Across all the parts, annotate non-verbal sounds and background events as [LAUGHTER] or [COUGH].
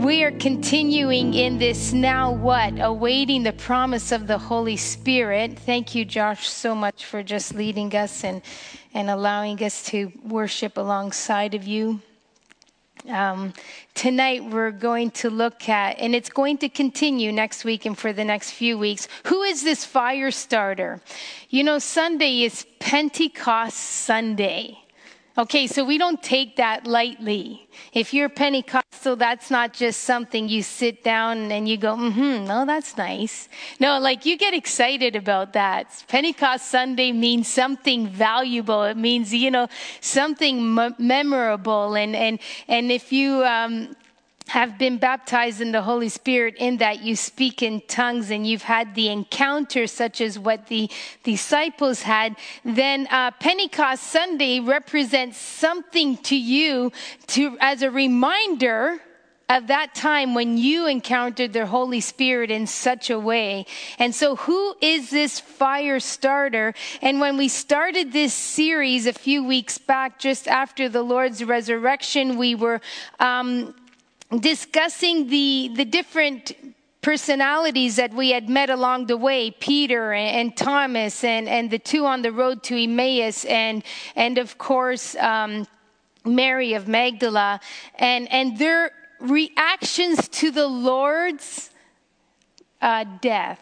We are continuing in this now what? Awaiting the promise of the Holy Spirit. Thank you, Josh, so much for just leading us and, and allowing us to worship alongside of you. Um, tonight, we're going to look at, and it's going to continue next week and for the next few weeks. Who is this fire starter? You know, Sunday is Pentecost Sunday. Okay, so we don't take that lightly. If you're Pentecostal, that's not just something you sit down and you go, mm-hmm, no, that's nice. No, like you get excited about that. Pentecost Sunday means something valuable. It means, you know, something m- memorable. And, and, and if you, um, have been baptized in the Holy Spirit in that you speak in tongues and you've had the encounter such as what the disciples had, then uh, Pentecost Sunday represents something to you to as a reminder of that time when you encountered the Holy Spirit in such a way. And so, who is this fire starter? And when we started this series a few weeks back, just after the Lord's resurrection, we were um, discussing the, the different personalities that we had met along the way Peter and, and Thomas, and, and the two on the road to Emmaus, and, and of course, um, Mary of Magdala, and, and their reactions to the Lord's uh, death.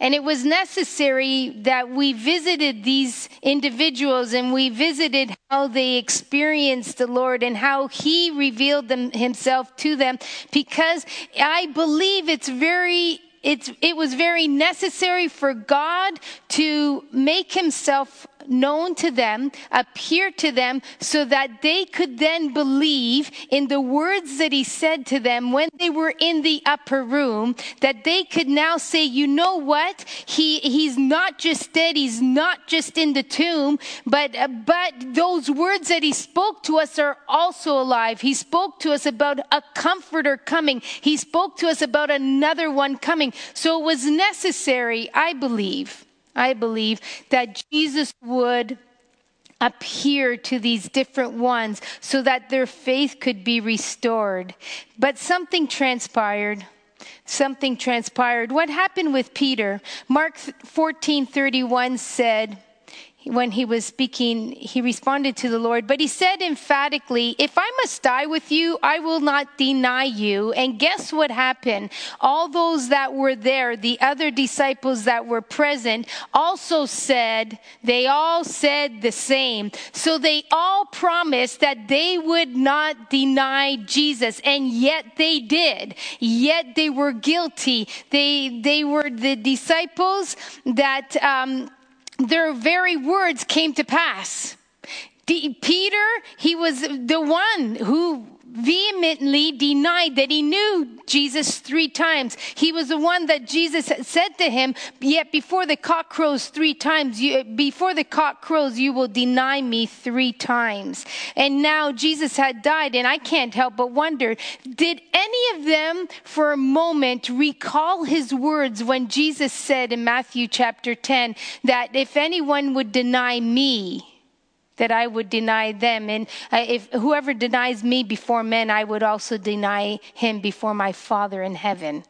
And it was necessary that we visited these individuals and we visited how they experienced the Lord and how He revealed them, Himself to them. Because I believe it's very it's, it was very necessary for God to make himself known to them, appear to them, so that they could then believe in the words that he said to them when they were in the upper room, that they could now say, you know what? He, he's not just dead, he's not just in the tomb, but, uh, but those words that he spoke to us are also alive. He spoke to us about a comforter coming. He spoke to us about another one coming. So it was necessary, I believe, I believe, that Jesus would appear to these different ones so that their faith could be restored. But something transpired. Something transpired. What happened with Peter? Mark 14:31 said, when he was speaking, he responded to the Lord, but he said emphatically, If I must die with you, I will not deny you. And guess what happened? All those that were there, the other disciples that were present, also said, they all said the same. So they all promised that they would not deny Jesus. And yet they did. Yet they were guilty. They, they were the disciples that, um, their very words came to pass. Peter, he was the one who vehemently denied that he knew Jesus three times. He was the one that Jesus said to him, Yet before the cock crows three times, you, before the cock crows, you will deny me three times. And now Jesus had died, and I can't help but wonder did any of them for a moment recall his words when Jesus said in Matthew chapter 10 that if anyone would deny me, that I would deny them. And uh, if whoever denies me before men, I would also deny him before my Father in heaven.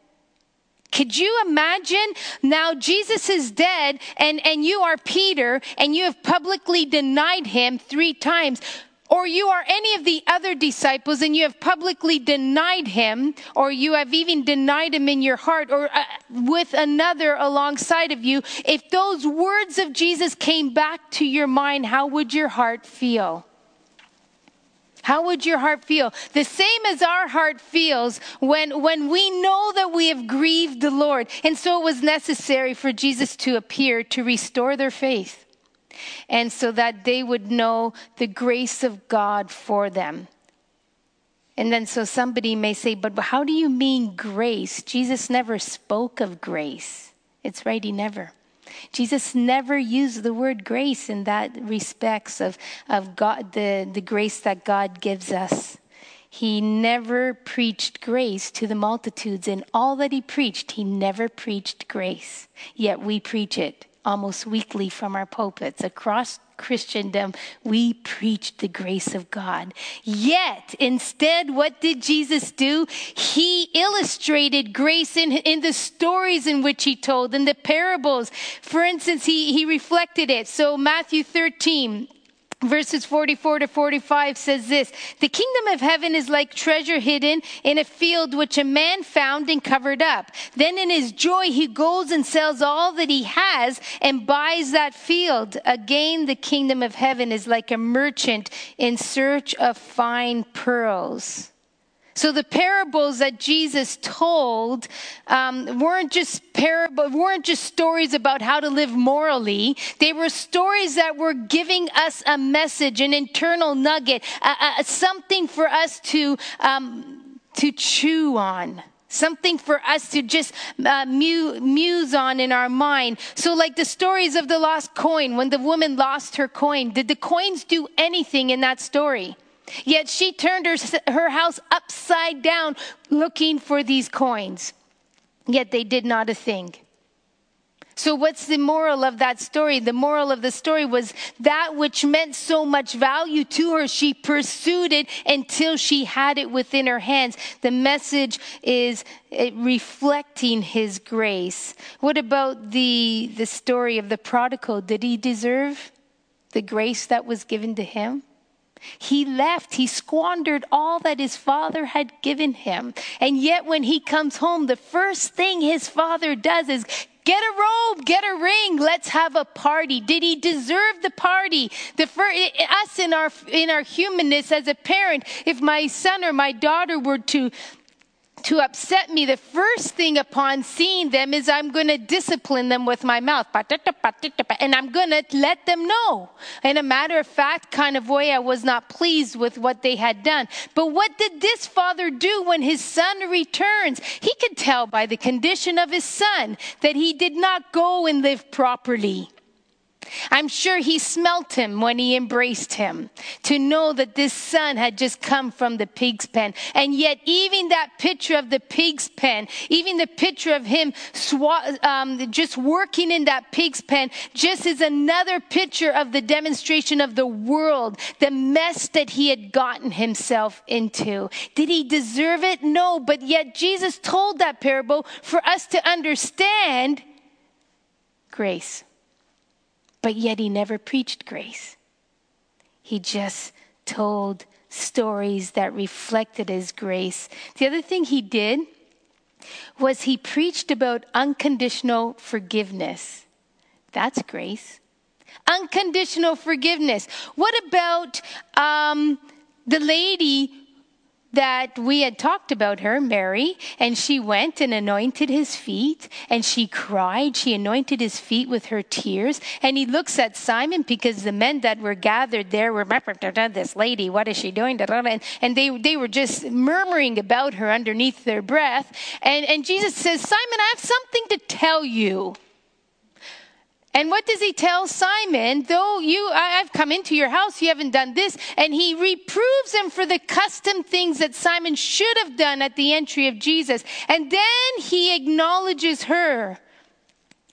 Could you imagine now Jesus is dead and, and you are Peter and you have publicly denied him three times or you are any of the other disciples and you have publicly denied him, or you have even denied him in your heart, or uh, with another alongside of you, if those words of Jesus came back to your mind, how would your heart feel? How would your heart feel? The same as our heart feels when, when we know that we have grieved the Lord. And so it was necessary for Jesus to appear to restore their faith and so that they would know the grace of God for them. And then, so somebody may say, but how do you mean grace? Jesus never spoke of grace. It's right, he never. Jesus never used the word grace in that respects of, of God, the, the grace that God gives us. He never preached grace to the multitudes. In all that he preached, he never preached grace. Yet we preach it almost weekly from our pulpits across Christendom, we preach the grace of God. Yet, instead, what did Jesus do? He illustrated grace in, in the stories in which he told, in the parables. For instance, he, he reflected it. So, Matthew 13, verses 44 to 45 says this The kingdom of heaven is like treasure hidden in a field which a man found and covered up. Then in his joy, he goes and sells all that he has and buys that field. Again, the kingdom of heaven is like a merchant in search of fine pearls. So the parables that Jesus told um, weren't just weren't just stories about how to live morally. They were stories that were giving us a message, an internal nugget, something for us to um, to chew on something for us to just uh, muse on in our mind. So, like the stories of the lost coin, when the woman lost her coin, did the coins do anything in that story? Yet she turned her, her house upside down looking for these coins. Yet they did not a thing. So, what's the moral of that story? The moral of the story was that which meant so much value to her, she pursued it until she had it within her hands. The message is eh, reflecting his grace. What about the, the story of the prodigal? Did he deserve the grace that was given to him? He left, he squandered all that his father had given him. And yet, when he comes home, the first thing his father does is Get a robe, get a ring, let's have a party. Did he deserve the party? The first, us in our in our humanness as a parent, if my son or my daughter were to to upset me, the first thing upon seeing them is I'm going to discipline them with my mouth. And I'm going to let them know. In a matter of fact kind of way, I was not pleased with what they had done. But what did this father do when his son returns? He could tell by the condition of his son that he did not go and live properly. I'm sure he smelt him when he embraced him to know that this son had just come from the pig's pen. And yet, even that picture of the pig's pen, even the picture of him sw- um, just working in that pig's pen, just is another picture of the demonstration of the world, the mess that he had gotten himself into. Did he deserve it? No, but yet Jesus told that parable for us to understand grace but yet he never preached grace. He just told stories that reflected his grace. The other thing he did was he preached about unconditional forgiveness. That's grace. Unconditional forgiveness. What about um, the lady that we had talked about her, Mary, and she went and anointed his feet, and she cried. She anointed his feet with her tears. And he looks at Simon because the men that were gathered there were, this lady, what is she doing? And they, they were just murmuring about her underneath their breath. And, and Jesus says, Simon, I have something to tell you. And what does he tell Simon? Though you, I, have come into your house, you haven't done this. And he reproves him for the custom things that Simon should have done at the entry of Jesus. And then he acknowledges her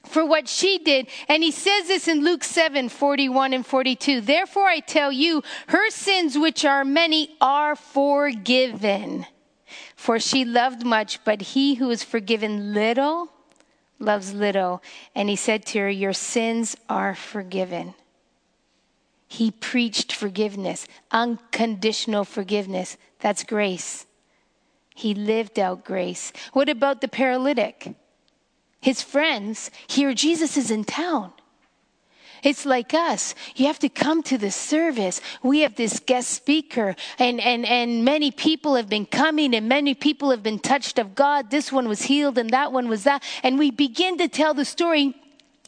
for what she did. And he says this in Luke 7 41 and 42. Therefore, I tell you, her sins, which are many, are forgiven. For she loved much, but he who is forgiven little loves little. And he said to her, Your sins are forgiven. He preached forgiveness, unconditional forgiveness. That's grace. He lived out grace. What about the paralytic? His friends hear Jesus is in town. It's like us. You have to come to the service. We have this guest speaker, and, and, and many people have been coming, and many people have been touched of God. This one was healed, and that one was that. And we begin to tell the story.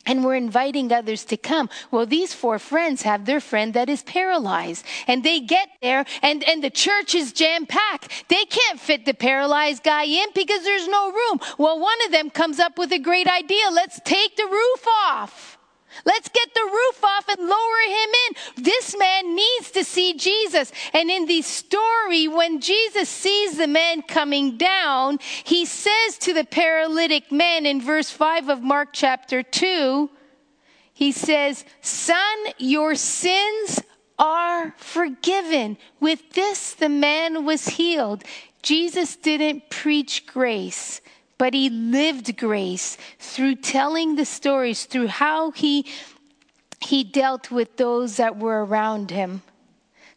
And we're inviting others to come. Well, these four friends have their friend that is paralyzed. And they get there, and, and the church is jam packed. They can't fit the paralyzed guy in because there's no room. Well, one of them comes up with a great idea. Let's take the roof off. Let's get the roof off and lower him in. This man needs to see Jesus. And in the story, when Jesus sees the man coming down, he says to the paralytic man in verse 5 of Mark chapter 2, he says, Son, your sins are forgiven. With this, the man was healed. Jesus didn't preach grace, but he lived grace through telling the stories, through how he, he dealt with those that were around him.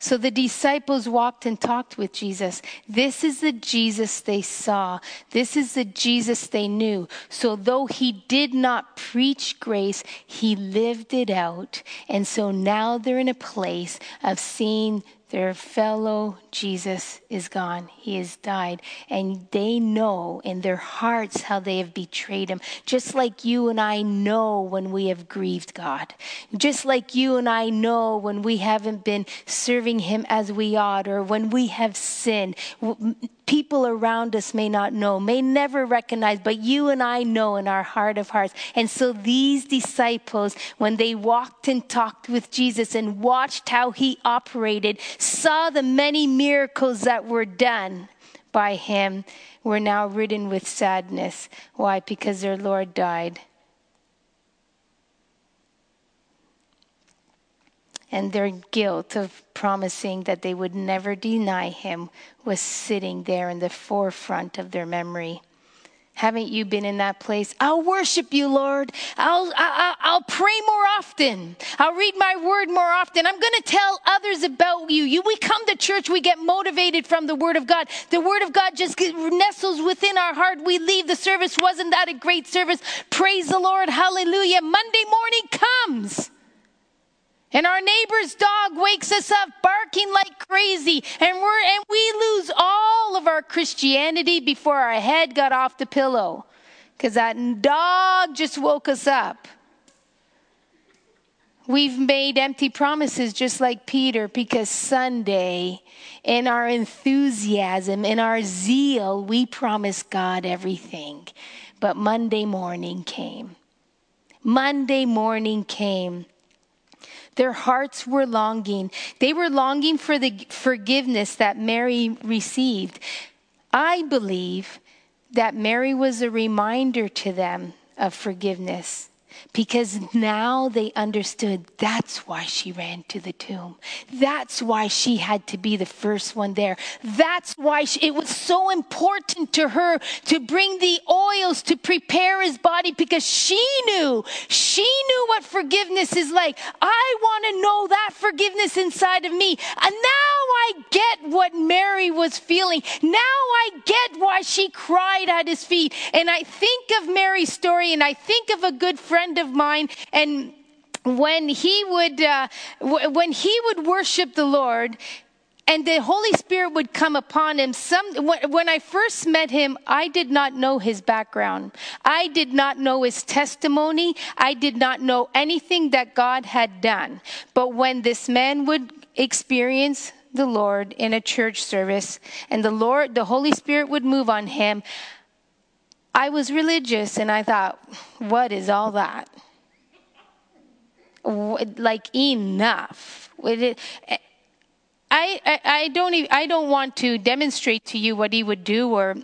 So the disciples walked and talked with Jesus. This is the Jesus they saw. This is the Jesus they knew. So though he did not preach grace, he lived it out. And so now they're in a place of seeing their fellow Jesus is gone. He has died. And they know in their hearts how they have betrayed him. Just like you and I know when we have grieved God. Just like you and I know when we haven't been serving him as we ought or when we have sinned. People around us may not know, may never recognize, but you and I know in our heart of hearts. And so these disciples, when they walked and talked with Jesus and watched how he operated, saw the many miracles that were done by him were now ridden with sadness. Why? Because their Lord died. And their guilt of promising that they would never deny him was sitting there in the forefront of their memory. Haven't you been in that place? I'll worship you, Lord. I'll, I'll, I'll pray more often. I'll read my word more often. I'm going to tell others about you. you. We come to church, we get motivated from the word of God. The word of God just nestles within our heart. We leave the service. Wasn't that a great service? Praise the Lord. Hallelujah. Monday morning comes. And our neighbor's dog wakes us up barking like crazy, and we're and we lose all of our Christianity before our head got off the pillow. Because that dog just woke us up. We've made empty promises just like Peter because Sunday, in our enthusiasm, in our zeal, we promised God everything. But Monday morning came. Monday morning came their hearts were longing. They were longing for the forgiveness that Mary received. I believe that Mary was a reminder to them of forgiveness because now they understood that's why she ran to the tomb. That's why she had to be the first one there. That's why she, it was so important to her to bring the oils to prepare his body because she knew, she knew what forgiveness is like. I want to know that forgiveness inside of me. And now I get what Mary was feeling. Now I get why she cried at his feet. And I think of Mary's story and I think of a good friend friend of mine, and when he would uh, w- when he would worship the Lord, and the Holy Spirit would come upon him. Some, when I first met him, I did not know his background. I did not know his testimony. I did not know anything that God had done. But when this man would experience the Lord in a church service and the Lord, the Holy Spirit would move on him, I was religious and I thought, what is all that? Like enough. I, I, I don't even, I don't want to demonstrate to you what he would do or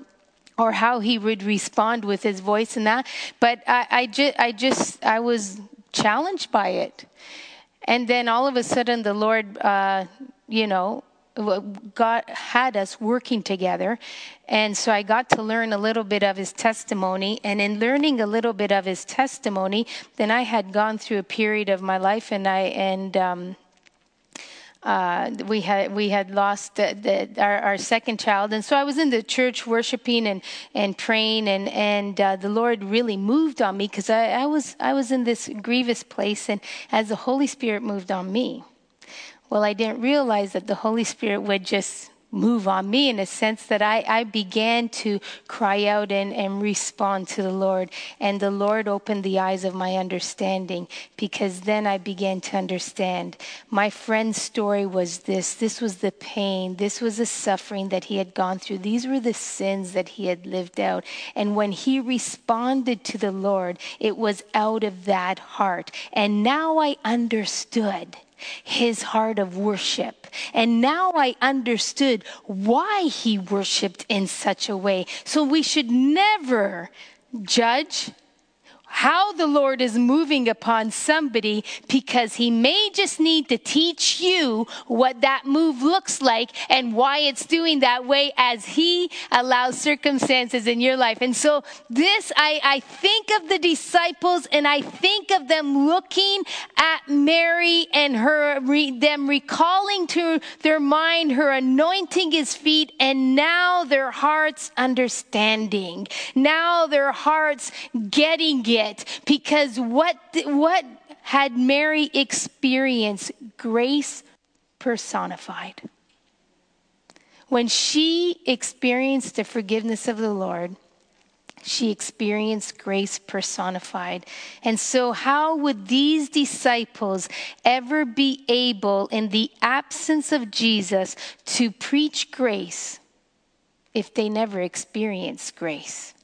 or how he would respond with his voice and that, but I, I just I just I was challenged by it, and then all of a sudden the Lord, uh, you know, God had us working together. And so I got to learn a little bit of his testimony. And in learning a little bit of his testimony, then I had gone through a period of my life and I, and, um, uh, we had we had lost the, the, our, our, second child, and so I was in the church worshiping and, and praying, and and uh, the Lord really moved on me because I, I was I was in this grievous place, and as the Holy Spirit moved on me, well, I didn't realize that the Holy Spirit would just move on me in a sense that I, I began to cry out and, and respond to the Lord. And the Lord opened the eyes of my understanding because then I began to understand. My friend's story was this this was the pain, this was the suffering that he had gone through, these were the sins that he had lived out. And when he responded to the Lord, it was out of that heart. And now I understood his heart of worship. And now I understood why he worshiped in such a way. So we should never judge how the Lord is moving upon somebody because he may just need to teach you what that move looks like and why it's doing that way as he allows circumstances in your life. And so this, I, I think of the disciples and I think of them looking at Mary and her, re, them recalling to their mind her anointing his feet and now their hearts understanding. Now their hearts getting it because what, what had Mary experienced? Grace personified. When she experienced the forgiveness of the Lord, she experienced grace personified. And so, how would these disciples ever be able, in the absence of Jesus, to preach grace if they never experienced grace?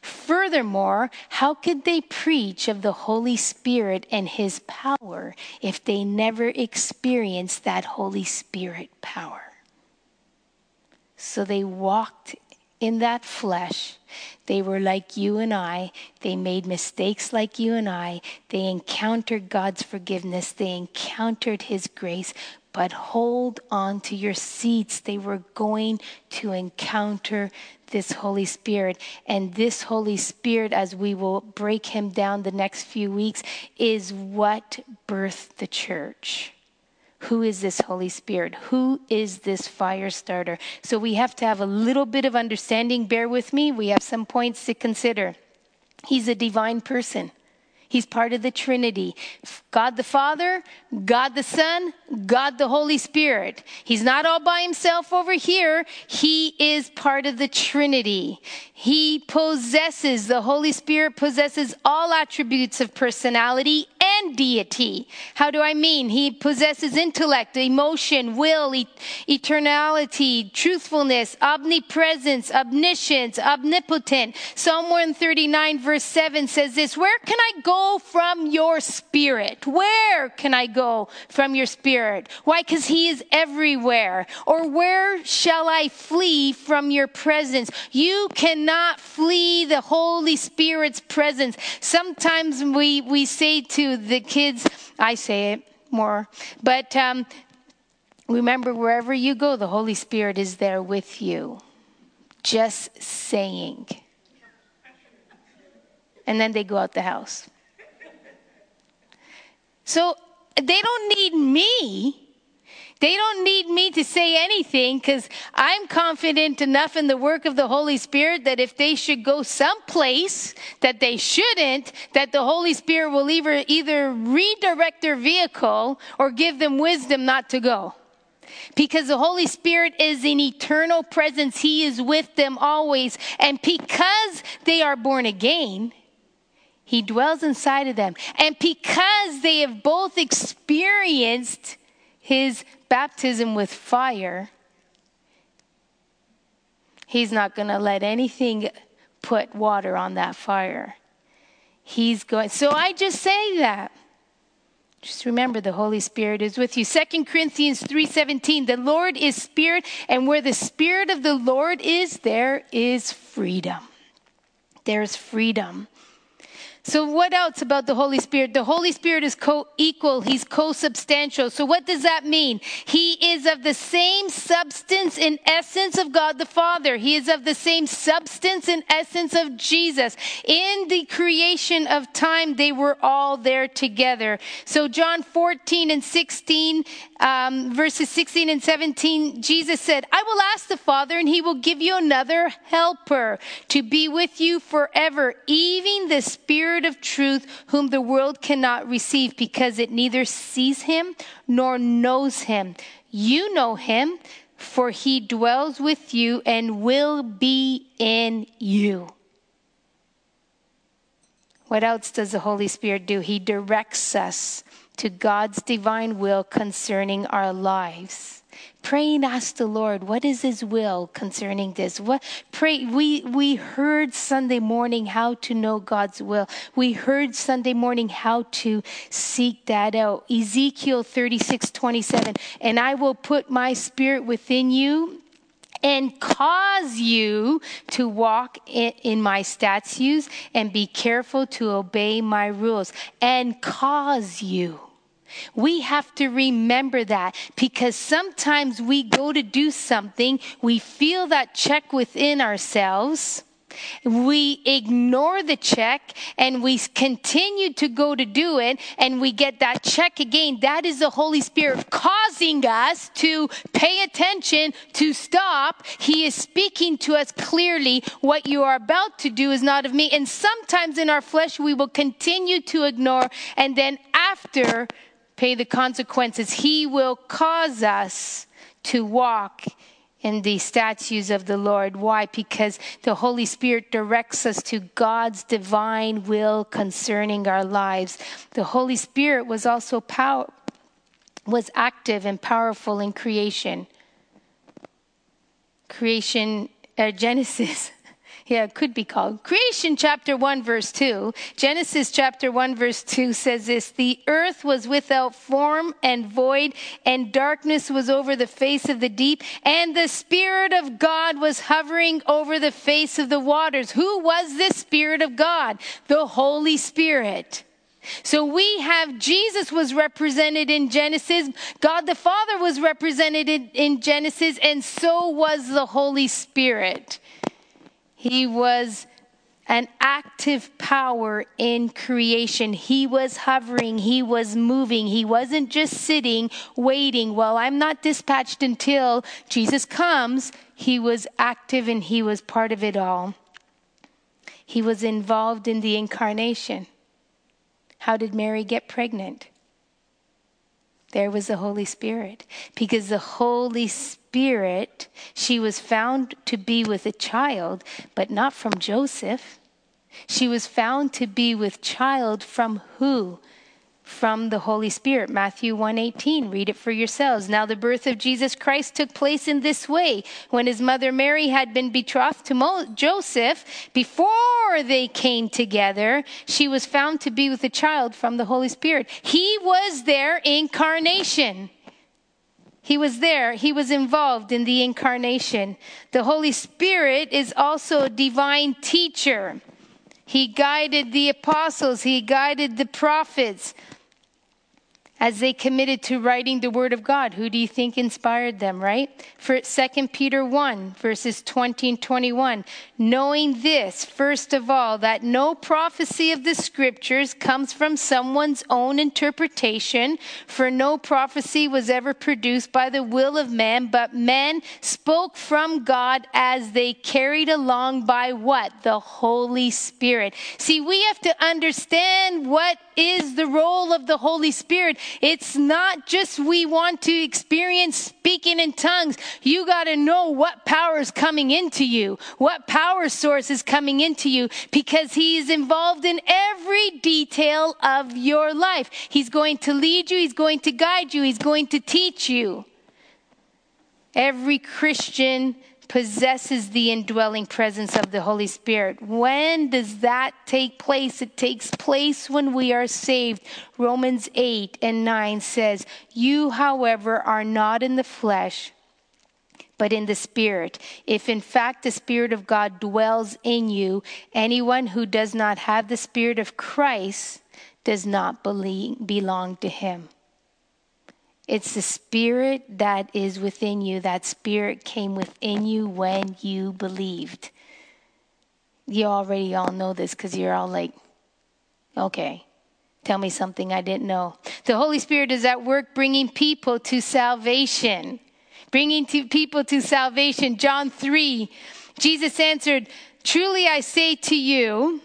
Furthermore, how could they preach of the Holy Spirit and His power if they never experienced that Holy Spirit power? So they walked in that flesh. They were like you and I. They made mistakes like you and I. They encountered God's forgiveness. They encountered His grace. But hold on to your seats. They were going to encounter this Holy Spirit. And this Holy Spirit, as we will break him down the next few weeks, is what birthed the church. Who is this Holy Spirit? Who is this fire starter? So we have to have a little bit of understanding. Bear with me. We have some points to consider. He's a divine person. He's part of the Trinity God the Father, God the Son, God the Holy Spirit. He's not all by himself over here. He is part of the Trinity. He possesses, the Holy Spirit possesses all attributes of personality and deity. How do I mean? He possesses intellect, emotion, will, e- eternality, truthfulness, omnipresence, omniscience, omnipotent. Psalm 139 verse 7 says this, where can I go from your spirit? Where can I go from your spirit? Why? Because he is everywhere. Or where shall I flee from your presence? You cannot flee the Holy Spirit's presence. Sometimes we, we say to the kids, I say it more, but um, remember, wherever you go, the Holy Spirit is there with you. Just saying. And then they go out the house. So they don't need me they don't need me to say anything because I'm confident enough in the work of the Holy Spirit that if they should go someplace that they shouldn't, that the Holy Spirit will either, either redirect their vehicle or give them wisdom not to go. Because the Holy Spirit is an eternal presence. He is with them always. And because they are born again, He dwells inside of them. And because they have both experienced His baptism with fire, he's not going to let anything put water on that fire. He's going. So I just say that. Just remember the Holy Spirit is with you. Second Corinthians 3:17 The Lord is spirit and where the spirit of the Lord is there is freedom. There's freedom. So, what else about the Holy Spirit? The Holy Spirit is co equal, He's co substantial. So, what does that mean? He is of the same substance and essence of God the Father. He is of the same substance and essence of Jesus. In the creation of time, they were all there together. So, John 14 and 16, um, verses 16 and 17, Jesus said, I will ask the Father, and He will give you another helper to be with you forever, even the Spirit Spirit of truth, whom the world cannot receive because it neither sees him nor knows him. You know him, for he dwells with you and will be in you. What else does the Holy Spirit do? He directs us to God's divine will concerning our lives. Pray and ask the Lord, what is his will concerning this? What pray we we heard Sunday morning how to know God's will. We heard Sunday morning how to seek that out. Ezekiel 36, 27. And I will put my spirit within you and cause you to walk in, in, my statutes and be careful to obey my rules and cause you. We have to remember that because sometimes we go to do something, we feel that check within ourselves we ignore the check and we continue to go to do it and we get that check again. That is the Holy Spirit causing us to pay attention, to stop. He is speaking to us clearly. What you are about to do is not of me. And sometimes in our flesh, we will continue to ignore and then after pay the consequences. He will cause us to walk in the statutes of the Lord. Why? Because the Holy Spirit directs us to God's divine will concerning our lives. The Holy Spirit was also power was active and powerful in creation. Creation uh, Genesis [LAUGHS] yeah, it could be called. Creation chapter 1, verse 2. Genesis chapter 1, verse 2 says this The earth was without form and void, and darkness was over the face of the deep, and the Spirit of God was hovering over the face of the waters. Who was this Spirit of God? The Holy Spirit. So we have Jesus was represented in Genesis, God the Father was represented in Genesis, and so was the Holy Spirit. He was an active power in creation. He was hovering, he was moving. He wasn't just sitting, waiting. Well, I'm not dispatched until Jesus comes. He was active and he was part of it all. He was involved in the incarnation. How did Mary get pregnant? There was the Holy Spirit. Because the Holy Spirit, she was found to be with a child, but not from Joseph. She was found to be with child from who? from the Holy Spirit. Matthew 1:18. Read it for yourselves. Now the birth of Jesus Christ took place in this way. When his mother Mary had been betrothed to Mo- Joseph, before they came together, she was found to be with a child from the Holy Spirit. He was their incarnation. He was there. He was involved in the incarnation. The Holy Spirit is also a divine teacher. He guided the apostles. He guided the prophets as they committed to writing the word of God. Who do you think inspired them, right? For 2 Peter 1, verses 20 and 21. Knowing this, first of all, that no prophecy of the scriptures comes from someone's own interpretation, for no prophecy was ever produced by the will of man, but men spoke from God as they carried along by what? The Holy Spirit. See, we have to understand what is the role of the Holy Spirit. It's not just we want to experience speaking in tongues. You got to know what power is coming into you, what power source is coming into you, because He is involved in every detail of your life. He's going to lead you, He's going to guide you, He's going to teach you. Every Christian possesses the indwelling presence of the Holy Spirit. When does that take place? It takes place when we are saved. Romans 8 and 9 says, You, however, are not in the flesh but in the Spirit. If in fact the Spirit of God dwells in you, anyone who does not have the Spirit of Christ does not belong to him. It's the spirit that is within you. That spirit came within you when you believed. You already all know this because you're all like, okay, tell me something I didn't know. The Holy Spirit is at work bringing people to salvation. Bringing to people to salvation. John 3, Jesus answered, Truly I say to you,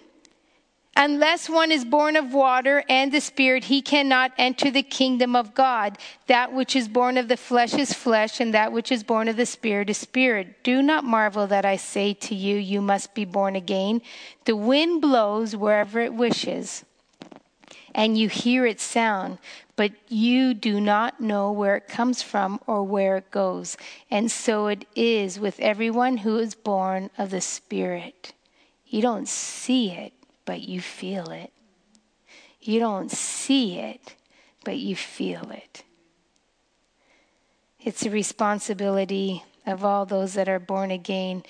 Unless one is born of water and the Spirit, he cannot enter the kingdom of God. That which is born of the flesh is flesh, and that which is born of the Spirit is spirit. Do not marvel that I say to you, You must be born again. The wind blows wherever it wishes, and you hear its sound, but you do not know where it comes from or where it goes. And so it is with everyone who is born of the Spirit. You don't see it but you feel it. You don't see it, but you feel it. It's a responsibility of all those that are born again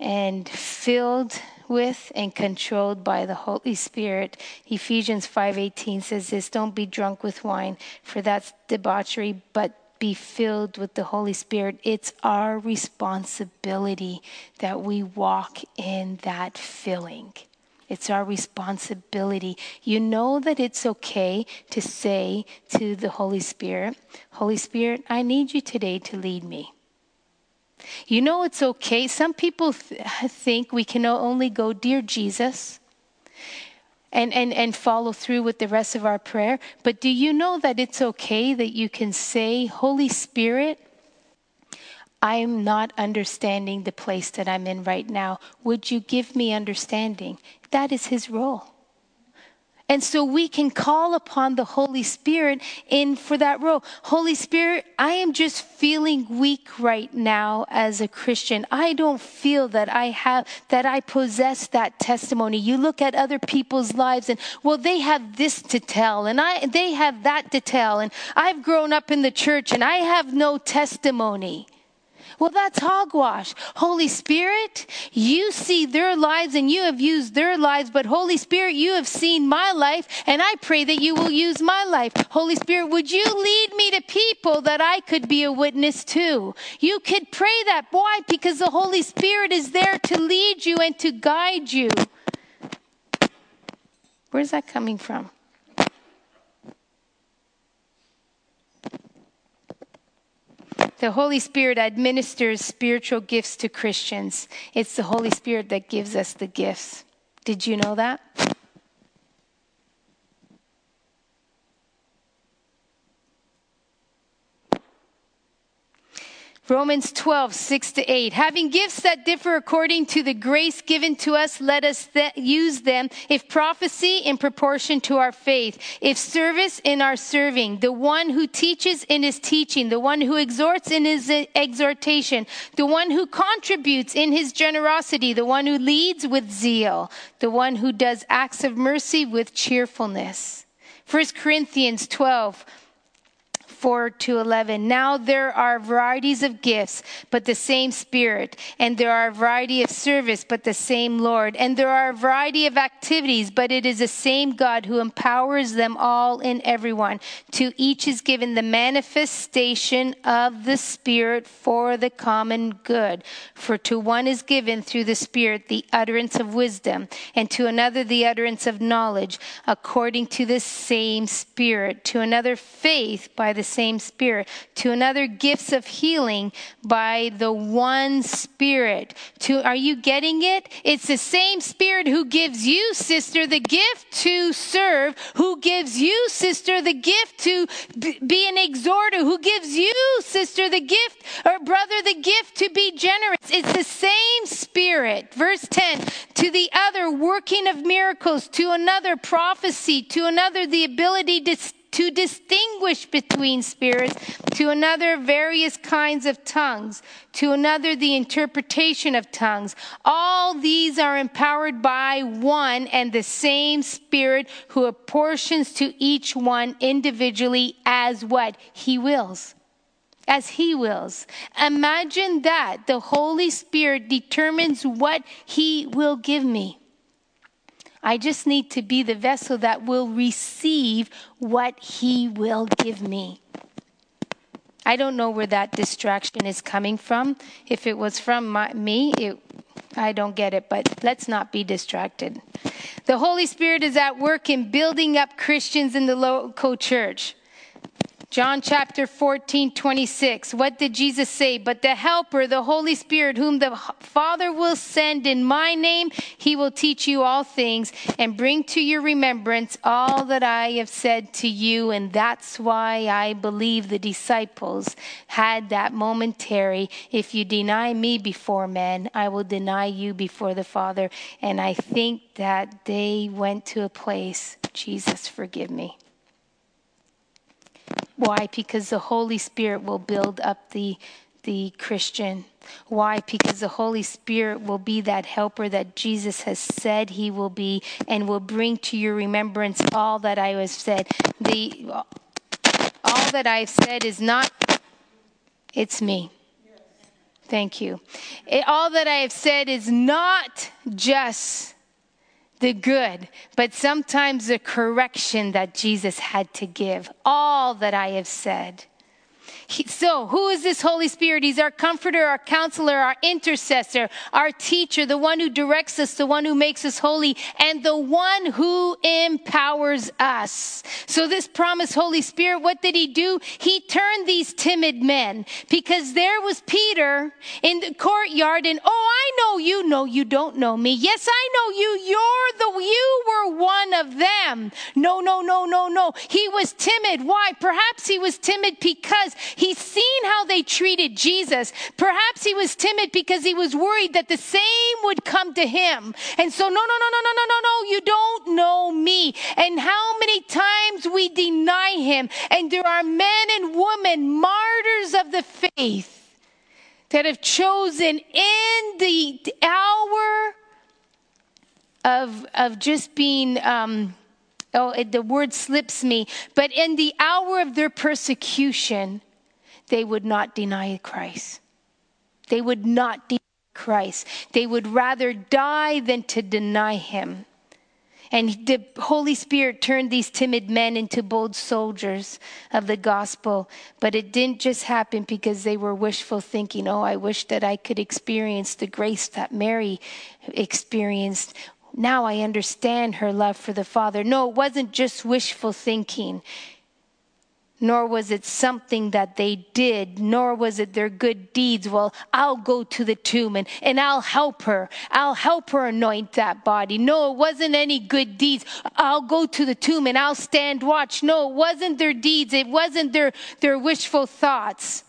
and filled with and controlled by the Holy Spirit. Ephesians 5:18 says this, don't be drunk with wine, for that's debauchery, but be filled with the Holy Spirit. It's our responsibility that we walk in that filling. It's our responsibility. You know that it's okay to say to the Holy Spirit, Holy Spirit, I need you today to lead me. You know it's okay. Some people th- think we can only go, Dear Jesus, and, and, and follow through with the rest of our prayer. But do you know that it's okay that you can say, Holy Spirit, I'm not understanding the place that I'm in right now. Would you give me understanding? That is his role. And so we can call upon the Holy Spirit in for that role. Holy Spirit, I am just feeling weak right now as a Christian. I don't feel that I have, that I possess that testimony. You look at other people's lives and, well, they have this to tell and I, they have that to tell. And I've grown up in the church and I have no testimony. Well, that's hogwash. Holy Spirit, you see their lives and you have used their lives, but Holy Spirit, you have seen my life, and I pray that you will use my life. Holy Spirit, would you lead me to people that I could be a witness to? You could pray that. Why? Because the Holy Spirit is there to lead you and to guide you. Where's that coming from? The Holy Spirit administers spiritual gifts to Christians. It's the Holy Spirit that gives us the gifts. Did you know that? Romans 12, 6 to 8. Having gifts that differ according to the grace given to us, let us th- use them. If prophecy, in proportion to our faith. If service, in our serving. The one who teaches in his teaching. The one who exhorts in his exhortation. The one who contributes in his generosity. The one who leads with zeal. The one who does acts of mercy with cheerfulness. 1 Corinthians 12, 4 to 11. Now there are varieties of gifts, but the same Spirit. And there are a variety of service, but the same Lord. And there are a variety of activities, but it is the same God who empowers them all in everyone. To each is given the manifestation of the Spirit for the common good. For to one is given through the Spirit the utterance of wisdom, and to another the utterance of knowledge, according to the same Spirit. To another faith by the same Spirit, to another gifts of healing by the one Spirit. To are you getting it? It's the same Spirit who gives you, sister, the gift to serve, who gives you, sister, the gift to be an exhorter, who gives you, sister, the gift, or brother, the gift to be generous. It's the same Spirit. Verse 10 to the other, working of miracles, to another, prophecy, to another, the ability to to distinguish between spirits, to another, various kinds of tongues, to another, the interpretation of tongues. All these are empowered by one and the same Spirit who apportions to each one individually as what he wills as He wills. Imagine that the Holy Spirit determines what He will give me. I just need to be the vessel that will receive what He will give me. I don't know where that distraction is coming from. If it was from my, me, it, I don't get it, but let's not be distracted. The Holy Spirit is at work in building up Christians in the local church. John chapter 14, 26. What did Jesus say? But the Helper, the Holy Spirit, whom the Father will send in my name, he will teach you all things and bring to your remembrance all that I have said to you. And that's why I believe the disciples had that momentary if you deny me before men, I will deny you before the Father. And I think that they went to a place, Jesus, forgive me. Why? Because the Holy Spirit will build up the, the Christian. Why? Because the Holy Spirit will be that helper that Jesus has said he will be and will bring to your remembrance all that I have said. The, all that I've said is not, it's me. Thank you. It, all that I have said is not just the good, but sometimes the correction that Jesus had to give. All that I have said. So, who is this Holy Spirit? He's our comforter, our counselor, our intercessor, our teacher, the one who directs us, the one who makes us holy, and the one who empowers us. So, this promised Holy Spirit, what did he do? He turned these timid men because there was Peter in the courtyard, and oh, I know you. No, you don't know me. Yes, I know you. You're the, you were one of them. No, no, no, no, no. He was timid. Why? Perhaps he was timid because He's seen how they treated Jesus. Perhaps he was timid because he was worried that the same would come to him. And so, no, no, no, no, no, no, no, no, you don't know me. And how many times we deny him. And there are men and women, martyrs of the faith, that have chosen in the hour of, of just being. Um, oh, the word slips me, but in the hour of their persecution, they would not deny Christ. They would not deny Christ. They would rather die than to deny him. And the Holy Spirit turned these timid men into bold soldiers of the gospel. But it didn't just happen because they were wishful thinking, oh, I wish that I could experience the grace that Mary experienced. Now I understand her love for the Father. No, it wasn't just wishful thinking nor was it something that they did, nor was it their good deeds. Well, I'll go to the tomb and, and I'll help her. I'll help her anoint that body. No, it wasn't any good deeds. I'll go to the tomb and I'll stand watch. No, it wasn't their deeds. It wasn't their, their wishful thoughts.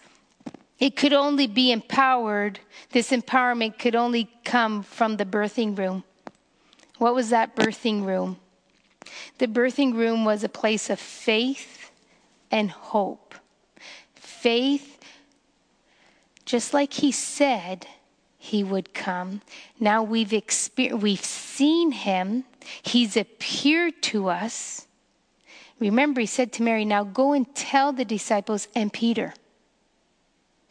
It could only be empowered. This empowerment could only come from the birthing room. What was that birthing room? The birthing room was a place of faith and hope. Faith, just like he said he would come. Now we've experienced, we've seen him. He's appeared to us. Remember, he said to Mary, Now go and tell the disciples and Peter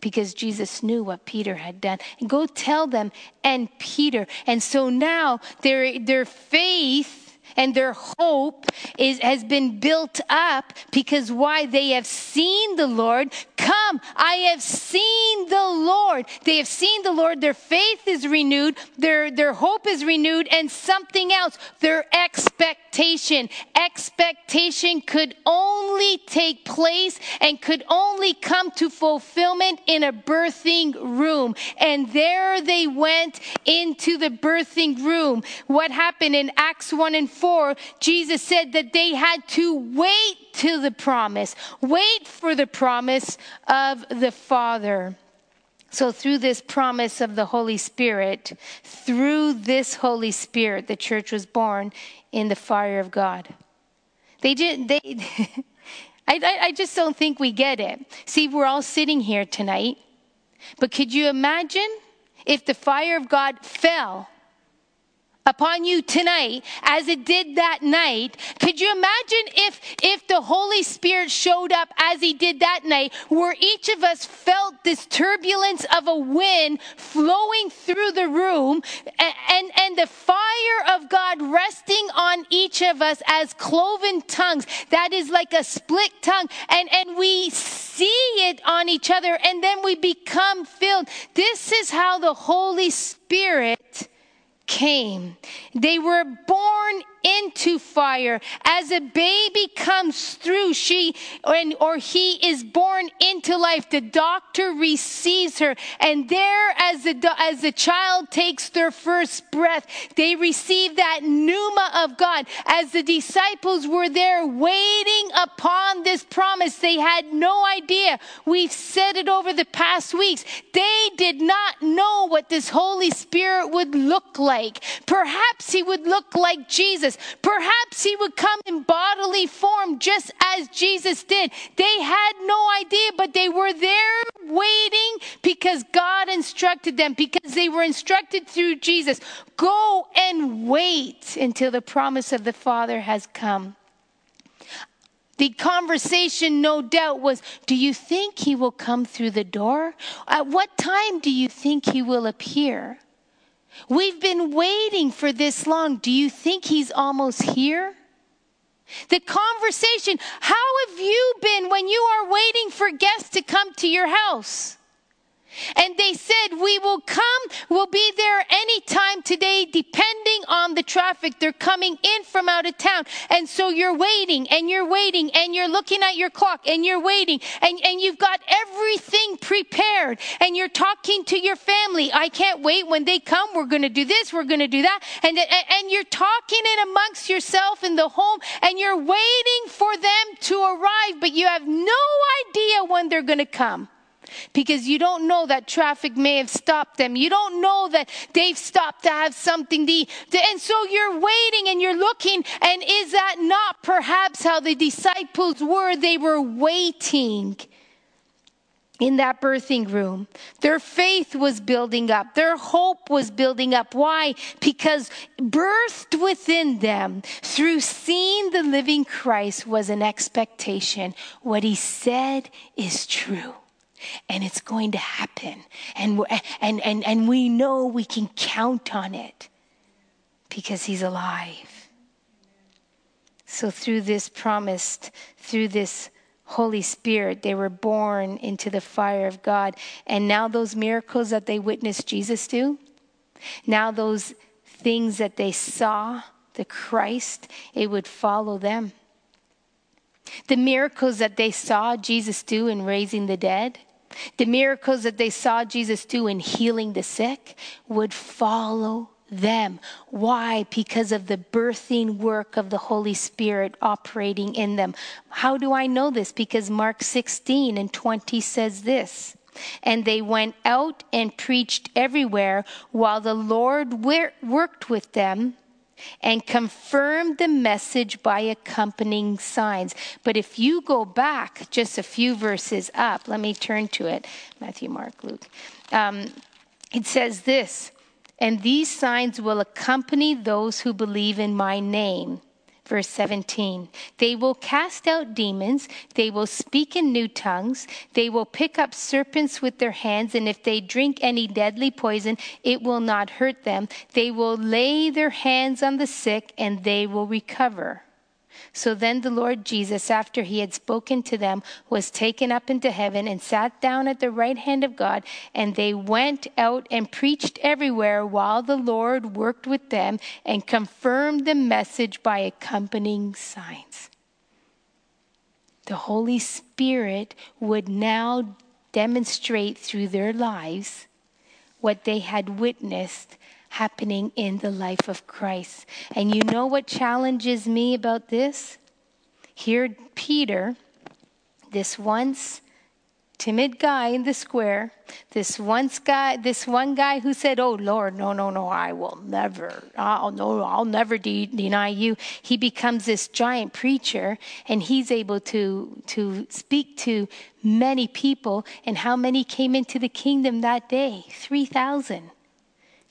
because Jesus knew what Peter had done. And go tell them and Peter. And so now their, their faith and their hope is, has been built up because why? They have seen the Lord. Come, I have seen the Lord. They have seen the Lord. Their faith is renewed. Their, their hope is renewed and something else, their expectation. Expectation could only take place and could only come to fulfillment in a birthing room. And there they went into the birthing room. What happened in Acts 1 and 4? 4, Jesus said that they had to wait till the promise, wait for the promise of the Father. So, through this promise of the Holy Spirit, through this Holy Spirit, the church was born in the fire of God. They didn't, they, [LAUGHS] I, I just don't think we get it. See, we're all sitting here tonight, but could you imagine if the fire of God fell upon you tonight as it did that night. Could you imagine if if the holy spirit showed up as he did that night where each of us felt this turbulence of a wind flowing through the room and and, and the fire of god resting on each of us as cloven tongues that is like a split tongue and and we see it on each other and then we become filled. This is how the holy spirit came. They were born into fire. As a baby comes through, she or he is born into life. The doctor receives her, and there, as the as the child takes their first breath, they receive that pneuma of God. As the disciples were there waiting upon this promise, they had no idea. We've said it over the past weeks. They did not know what this Holy Spirit would look like. Perhaps he would look like Jesus. Jesus. Perhaps he would come in bodily form just as Jesus did. They had no idea, but they were there waiting because God instructed them, because they were instructed through Jesus. Go and wait until the promise of the Father has come. The conversation, no doubt, was Do you think he will come through the door? At what time do you think he will appear? We've been waiting for this long. Do you think he's almost here? The conversation, how have you been when you are waiting for guests to come to your house? And they said, We will come, we'll be there anytime today, depending on the traffic. They're coming in from out of town. And so you're waiting and you're waiting and you're looking at your clock and you're waiting and, and you've got everything prepared and you're talking to your family. I can't wait when they come. We're going to do this, we're going to do that. And, and you're talking it amongst yourself in the home and you're waiting for them to arrive, but you have no idea when they're going to come because you don't know that traffic may have stopped them. You don't know that they've stopped to have something to eat. And so you're waiting and you're looking, and is that not perhaps how the disciples were? They were waiting in that birthing room. Their faith was building up, their hope was building up. Why? Because birthed within them through seeing the living Christ was an expectation. What he said is true and it's going to happen. And, and, and, and we know we can count on it because he's alive. So, through this promised, through this Holy Spirit, they were born into the fire of God. And now, those miracles that they witnessed Jesus do, now those things that they saw, the Christ, it would follow them. The miracles that they saw Jesus do in raising the dead, the miracles that they saw Jesus do in healing the sick would follow them. Why? Because of the birthing work of the Holy Spirit operating in them. How do I know this? Because Mark 16 and 20 says this. And they went out and preached everywhere while the Lord worked with them and confirmed the message by accompanying signs. But if you go back just a few verses up, let me turn to it Matthew, Mark, Luke. Um, it says this, and these signs will accompany those who believe in my name. Verse 17 They will cast out demons, they will speak in new tongues, they will pick up serpents with their hands, and if they drink any deadly poison, it will not hurt them. They will lay their hands on the sick, and they will recover. So then the Lord Jesus, after he had spoken to them, was taken up into heaven and sat down at the right hand of God. And they went out and preached everywhere while the Lord worked with them and confirmed the message by accompanying signs. The Holy Spirit would now demonstrate through their lives what they had witnessed happening in the life of Christ. And you know what challenges me about this? Here, Peter, this once timid guy in the square, this once guy, this one guy who said, "Oh Lord, no, no, no, I will never, I'll no, I'll never de- deny you." He becomes this giant preacher, and he's able to to speak to many people. And how many came into the kingdom that day? Three thousand.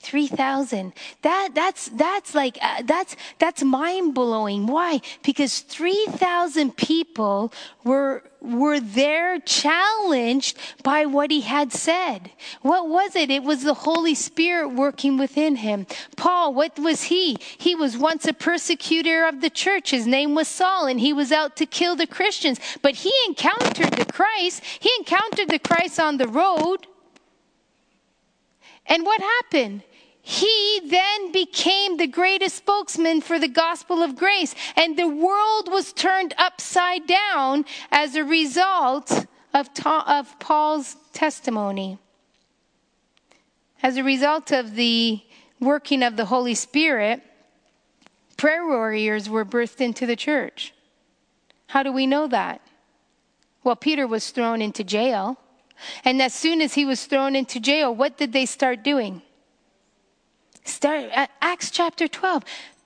3000 that that's that's like uh, that's that's mind blowing why? Because 3000 people were were there challenged by what he had said. What was it? It was the holy spirit working within him. Paul what was he? He was once a persecutor of the church. His name was saul and he was out to kill the christians. But he encountered the christ. He encountered the christ on the road. And what happened he then became the greatest spokesman for the gospel of grace. And the world was turned upside down as a result of, ta- of Paul's testimony. As a result of the working of the Holy Spirit, prayer warriors were birthed into the church. How do we know that? Well, Peter was thrown into jail. And as soon as he was thrown into jail, what did they start doing? Start at Acts chapter 12.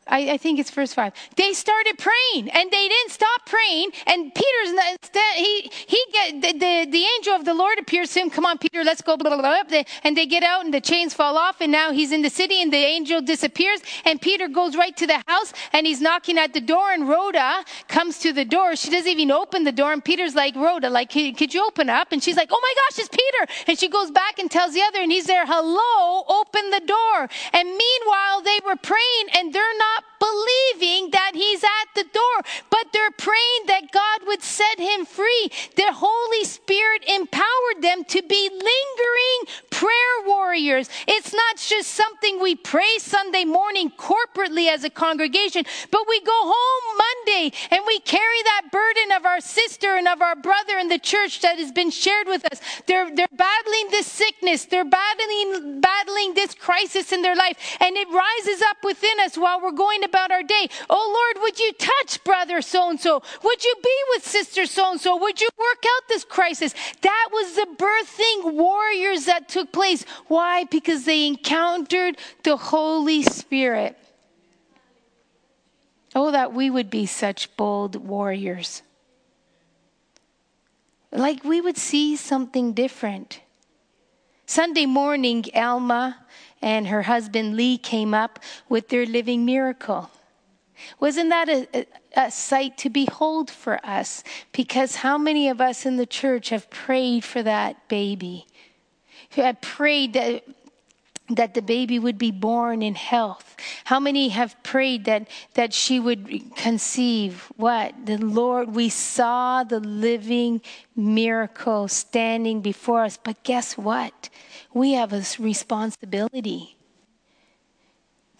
I, I, think it's verse five. They started praying, and they didn't stop praying. And Peter's he he get the, the, the angel of the Lord appears to him. Come on, Peter, let's go. Blah, blah, blah, and they get out, and the chains fall off, and now he's in the city, and the angel disappears. And Peter goes right to the house, and he's knocking at the door. And Rhoda comes to the door. She doesn't even open the door, and Peter's like, Rhoda, like, could you open up? And she's like, Oh my gosh, it's Peter. And she goes back and tells the other, and he's there. Hello, open the door. And meanwhile, they were praying, and they're not not believing that he's at the door, but they're praying that God would set him free. The Holy Spirit empowered them to be lingering prayer warriors. It's not just something we pray Sunday morning corporately as a congregation, but we go home Monday and we carry that burden of our sister and of our brother in the church that has been shared with us. They're, they're battling this sickness. They're battling, battling this crisis in their life and it rises up within us while we're going about our day. Oh Lord, would you touch brother so and so? Would you be with sister so and so? Would you work out this crisis? That was the birthing warriors that took place. Why? Because they encountered the Holy Spirit. Oh, that we would be such bold warriors. Like we would see something different. Sunday morning, Alma and her husband Lee came up with their living miracle. Wasn't that a, a, sight to behold for us? Because how many of us in the church have prayed for that baby? Who have prayed that, that the baby would be born in health? How many have prayed that, that she would conceive? What? The Lord, we saw the living miracle standing before us. But guess what? We have a responsibility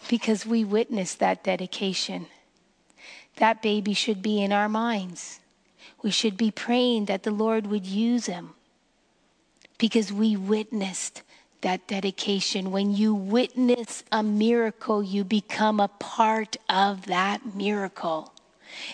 because we witnessed that dedication. That baby should be in our minds. We should be praying that the Lord would use him because we witnessed that dedication. When you witness a miracle, you become a part of that miracle.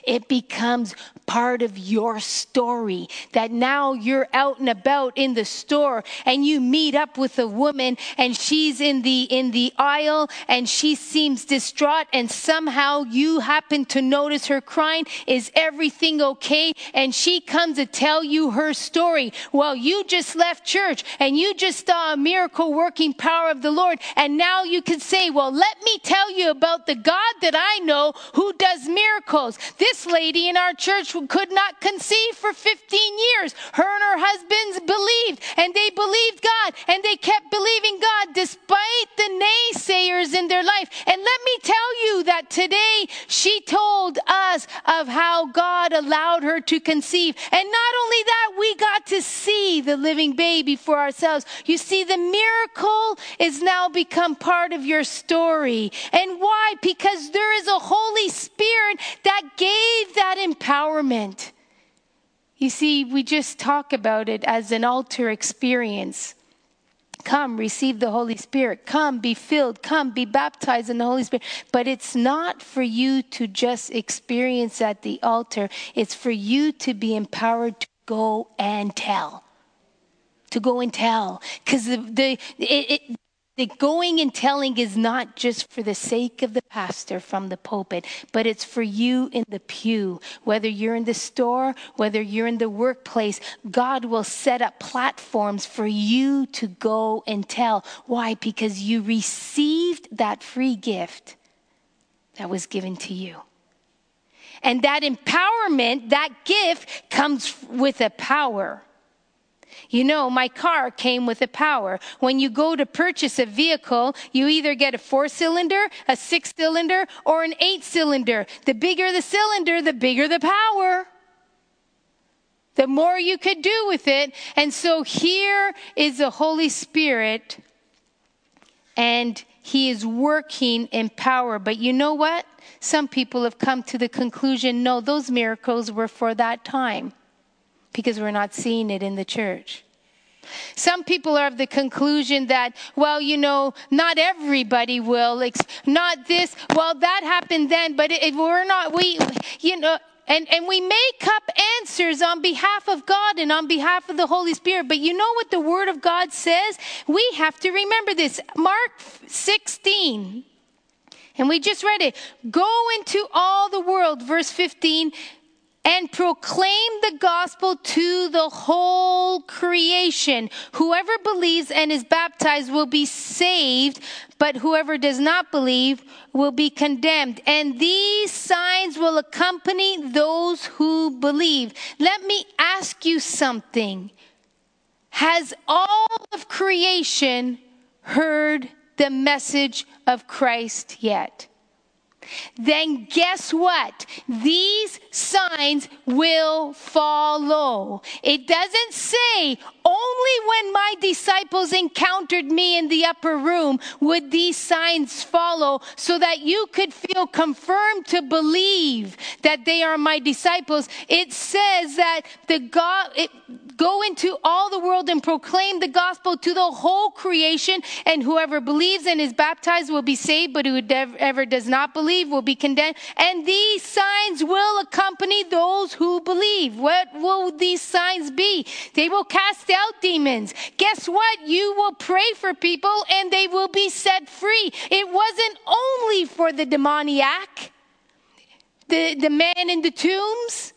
It becomes part of your story that now you're out and about in the store and you meet up with a woman and she's in the in the aisle and she seems distraught and somehow you happen to notice her crying. Is everything okay? And she comes to tell you her story. Well you just left church and you just saw a miracle working power of the Lord and now you can say well let me tell you about the God that I know who does miracles this lady in our church could not conceive for 15 years. Her and her husbands believed, and they believed God, and they kept believing God despite the naysayers in their life. And let me tell you that today she told us of how God allowed her to conceive. And not only that, we got to see the living baby for ourselves. You see, the miracle is now become part of your story. And why? Because there is a Holy Spirit that gave that empowerment. You see, we just talk about it as an altar experience. Come, receive the Holy Spirit. Come, be filled. Come, be baptized in the Holy Spirit. But it's not for you to just experience at the altar, it's for you to be empowered to go and tell. To go and tell. Because the, the, it, it, the going and telling is not just for the sake of the pastor from the pulpit, but it's for you in the pew. Whether you're in the store, whether you're in the workplace, God will set up platforms for you to go and tell. Why? Because you received that free gift that was given to you. And that empowerment, that gift comes with a power. You know, my car came with a power. When you go to purchase a vehicle, you either get a four cylinder, a six cylinder, or an eight cylinder. The bigger the cylinder, the bigger the power. The more you could do with it. And so here is the Holy Spirit, and He is working in power. But you know what? Some people have come to the conclusion no, those miracles were for that time because we're not seeing it in the church. Some people are of the conclusion that, well, you know, not everybody will, not this, well, that happened then, but it, we're not, we, you know, and, and we make up answers on behalf of God and on behalf of the Holy Spirit. But you know what the Word of God says? We have to remember this. Mark 16, And we just read it. Go into all the world, verse 15, and proclaim the gospel to the whole creation. Whoever believes and is baptized will be saved, but whoever does not believe will be condemned. And these signs will accompany those who believe. Let me ask you something. Has all of creation heard the message of Christ yet? Then guess what? These signs will follow. It doesn't say only when my disciples encountered me in the upper room would these signs follow so that you could feel confirmed to believe that they are my disciples. It says that the God, it, go into all the world and proclaim the gospel to the whole creation and whoever believes and is baptized will be saved, but whoever does not believe will be condemned. And these signs will accompany those who believe. What will these signs be? They will cast out demons. Guess what? You will pray for people and they will be set free. It wasn't only for the demoniac, the, the man in the tombs.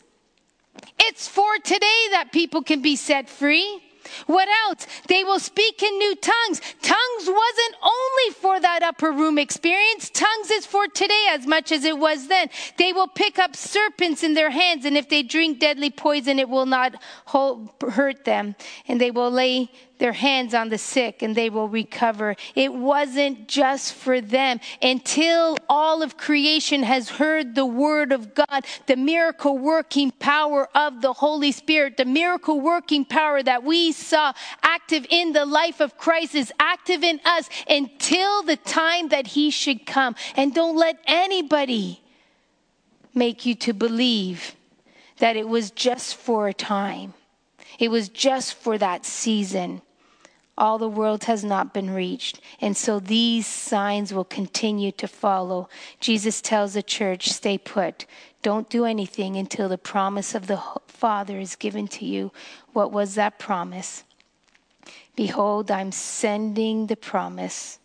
It's for today that people can be set free. What else? They will speak in new tongues. Tongues wasn't only for that upper room experience. Tongues is for today as much as it was then. They will pick up serpents in their hands, and if they drink deadly poison, it will not hurt them. And they will lay their hands on the sick and they will recover. It wasn't just for them. Until all of creation has heard the word of God, the miracle working power of the Holy Spirit, the miracle working power that we saw active in the life of Christ is active in us until the time that he should come. And don't let anybody make you to believe that it was just for a time. It was just for that season all the world has not been reached. And so these signs will continue to follow. Jesus tells the church, stay put. Don't do anything until the promise of the Father is given to you. What was that promise? Behold, I'm sending the promise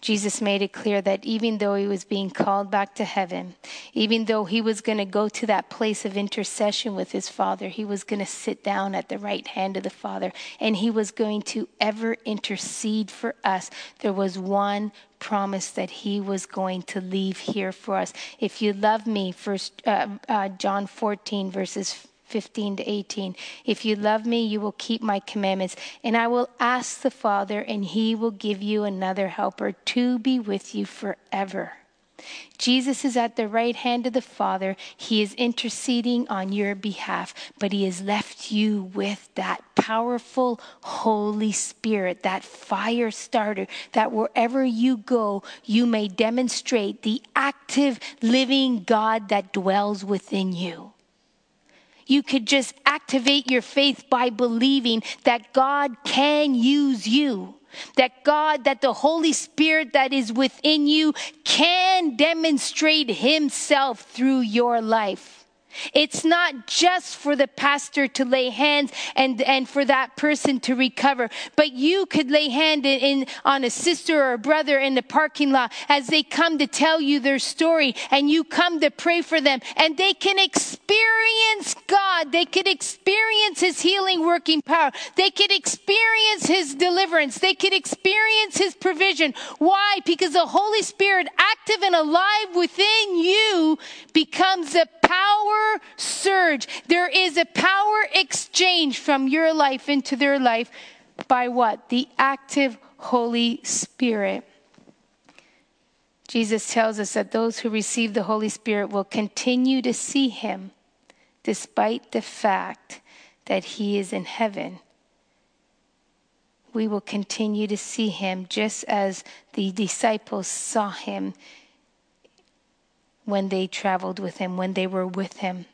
Jesus made it clear that even though he was being called back to heaven, even though he was going to go to that place of intercession with his Father, he was going to sit down at the right hand of the Father and he was going to ever intercede for us. There was one promise that he was going to leave here for us. If you love me, first uh, uh, John 14 verses 15 to 18. If you love me, you will keep my commandments. And I will ask the Father, and he will give you another helper to be with you forever. Jesus is at the right hand of the Father. He is interceding on your behalf, but He has left you with that powerful Holy Spirit, that fire starter, that wherever you go, you may demonstrate the active, living God that dwells within you you could just activate your faith by believing that God can use you. That God, that the Holy Spirit that is within you can demonstrate Himself through your life. It's not just for the pastor to lay hands and, and for that person to recover, but you could lay hand in, in, on a sister or a brother in the parking lot as they come to tell you their story and you come to pray for them and they can experience God. They could experience His healing working power. They could experience His deliverance. They could experience His provision. Why? Because the Holy Spirit active and alive within you becomes a power surge. There is a power exchange from your life into their life by what? The active Holy Spirit. Jesus tells us that those who receive the Holy Spirit will continue to see him despite the fact that he is in heaven. We will continue to see him just as the disciples saw him when they traveled with him, when they were with him.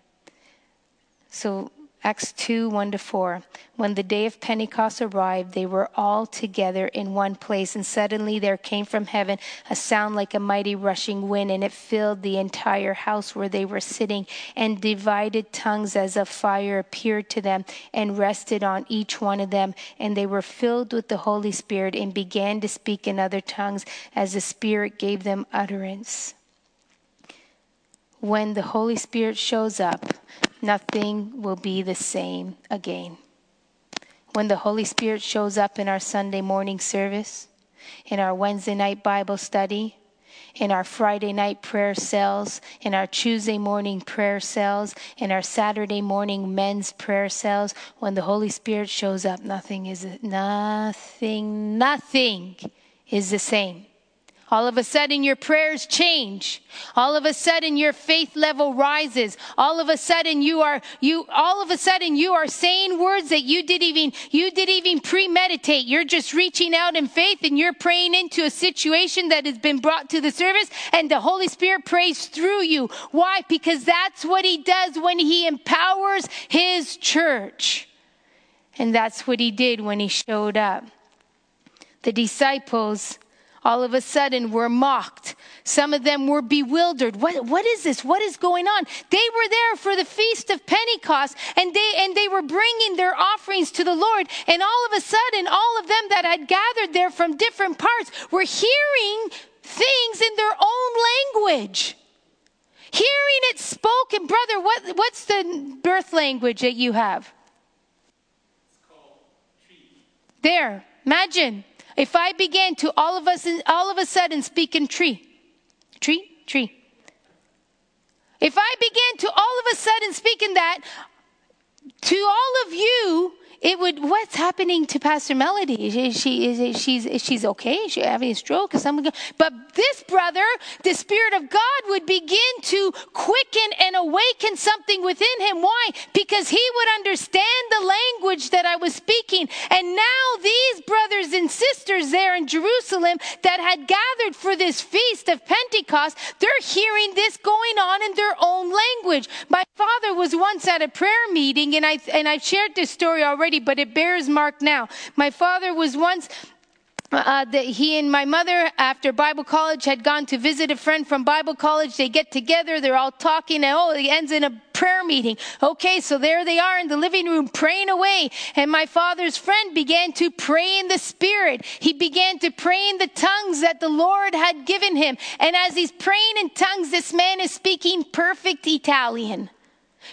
So Acts 2 1 to 4. When the day of Pentecost arrived, they were all together in one place, and suddenly there came from heaven a sound like a mighty rushing wind, and it filled the entire house where they were sitting. And divided tongues as of fire appeared to them and rested on each one of them. And they were filled with the Holy Spirit and began to speak in other tongues as the Spirit gave them utterance when the Holy Spirit shows up, nothing will be the same again. When the Holy Spirit shows up in our Sunday morning service, in our Wednesday night Bible study, in our Friday night prayer cells, in our Tuesday morning prayer cells, in our Saturday morning men's prayer cells, when the Holy Spirit shows up, nothing is nothing, nothing is the same. All of a sudden, your prayers change. All of a sudden, your faith level rises. All of a sudden, you are you. All of a sudden, you are saying words that you didn't even you didn't even premeditate. You're just reaching out in faith, and you're praying into a situation that has been brought to the service, and the Holy Spirit prays through you. Why? Because that's what He does when He empowers His church, and that's what He did when He showed up. The disciples all of a sudden were mocked. Some of them were bewildered. What, what is this? What is going on? They were there for the feast of Pentecost and they, and they were bringing their offerings to the Lord. And all of a sudden, all of them that had gathered there from different parts were hearing things in their own language. Hearing it spoken. Brother, what, what's the birth language that you have? There. Imagine if I began to all of us all of a sudden speak in tree, tree, tree. If I began to all of a sudden speak in that, to all of you, it would what's happening to pastor melody? She is she's she's okay? Is she having a stroke? Or something but this brother the spirit of god would begin to quicken and awaken something within him. Why? Because he would understand the language that i was speaking. And now these brothers and sisters there in jerusalem that had gathered for this feast of pentecost they're hearing this going on in their own language. My father was once at a prayer meeting and i and i've shared this story already already, but it bears mark now. My father was once uh, that he and my mother, after Bible college, had gone to visit a friend from Bible college. They get together, they're all talking, and oh, it ends in a prayer meeting. Okay, so there they are in the living room praying away. And my father's friend began to pray in the Spirit. He began to pray in the tongues that the Lord had given him. And as he's praying in tongues, this man is speaking perfect Italian.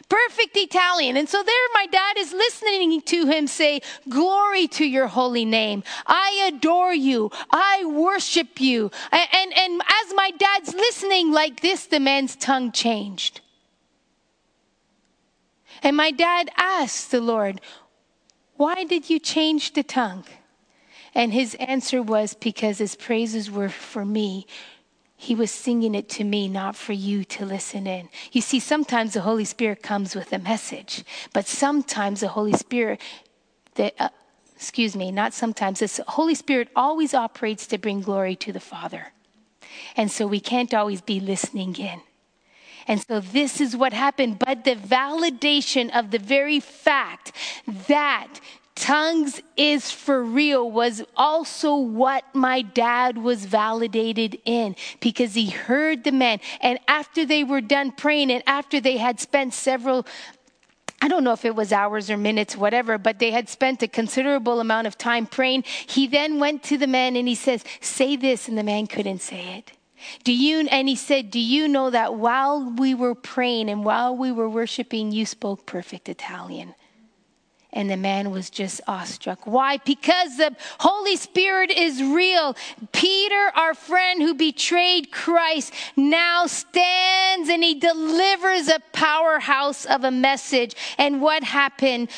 Perfect Italian. And so there my dad is listening to him say, Glory to your holy name. I adore you. I worship you. And, and, and as my dad's listening like this, the man's tongue changed. And my dad asked the Lord, Why did you change the tongue? And his answer was, Because his praises were for me he was singing it to me, not for you to listen in. You see, sometimes the Holy Spirit comes with a message, but sometimes the Holy Spirit, the, uh, excuse me, not sometimes, the Holy Spirit always operates to bring glory to the Father. And so we can't always be listening in. And so this is what happened. But the validation of the very fact that tongues is for real was also what my dad was validated in because he heard the man. And after they were done praying and after they had spent several I don't know if it was hours or minutes, whatever, but they had spent a considerable amount of time praying. He then went to the man and he says, Say this. And the man couldn't say it. Do you, and he said, Do you know that while we were praying and while we were worshiping, you spoke perfect Italian? And the man was just awestruck. Why? Because the Holy Spirit is real. Peter, our friend who betrayed Christ, now stands and he delivers a powerhouse of a message. And what happened?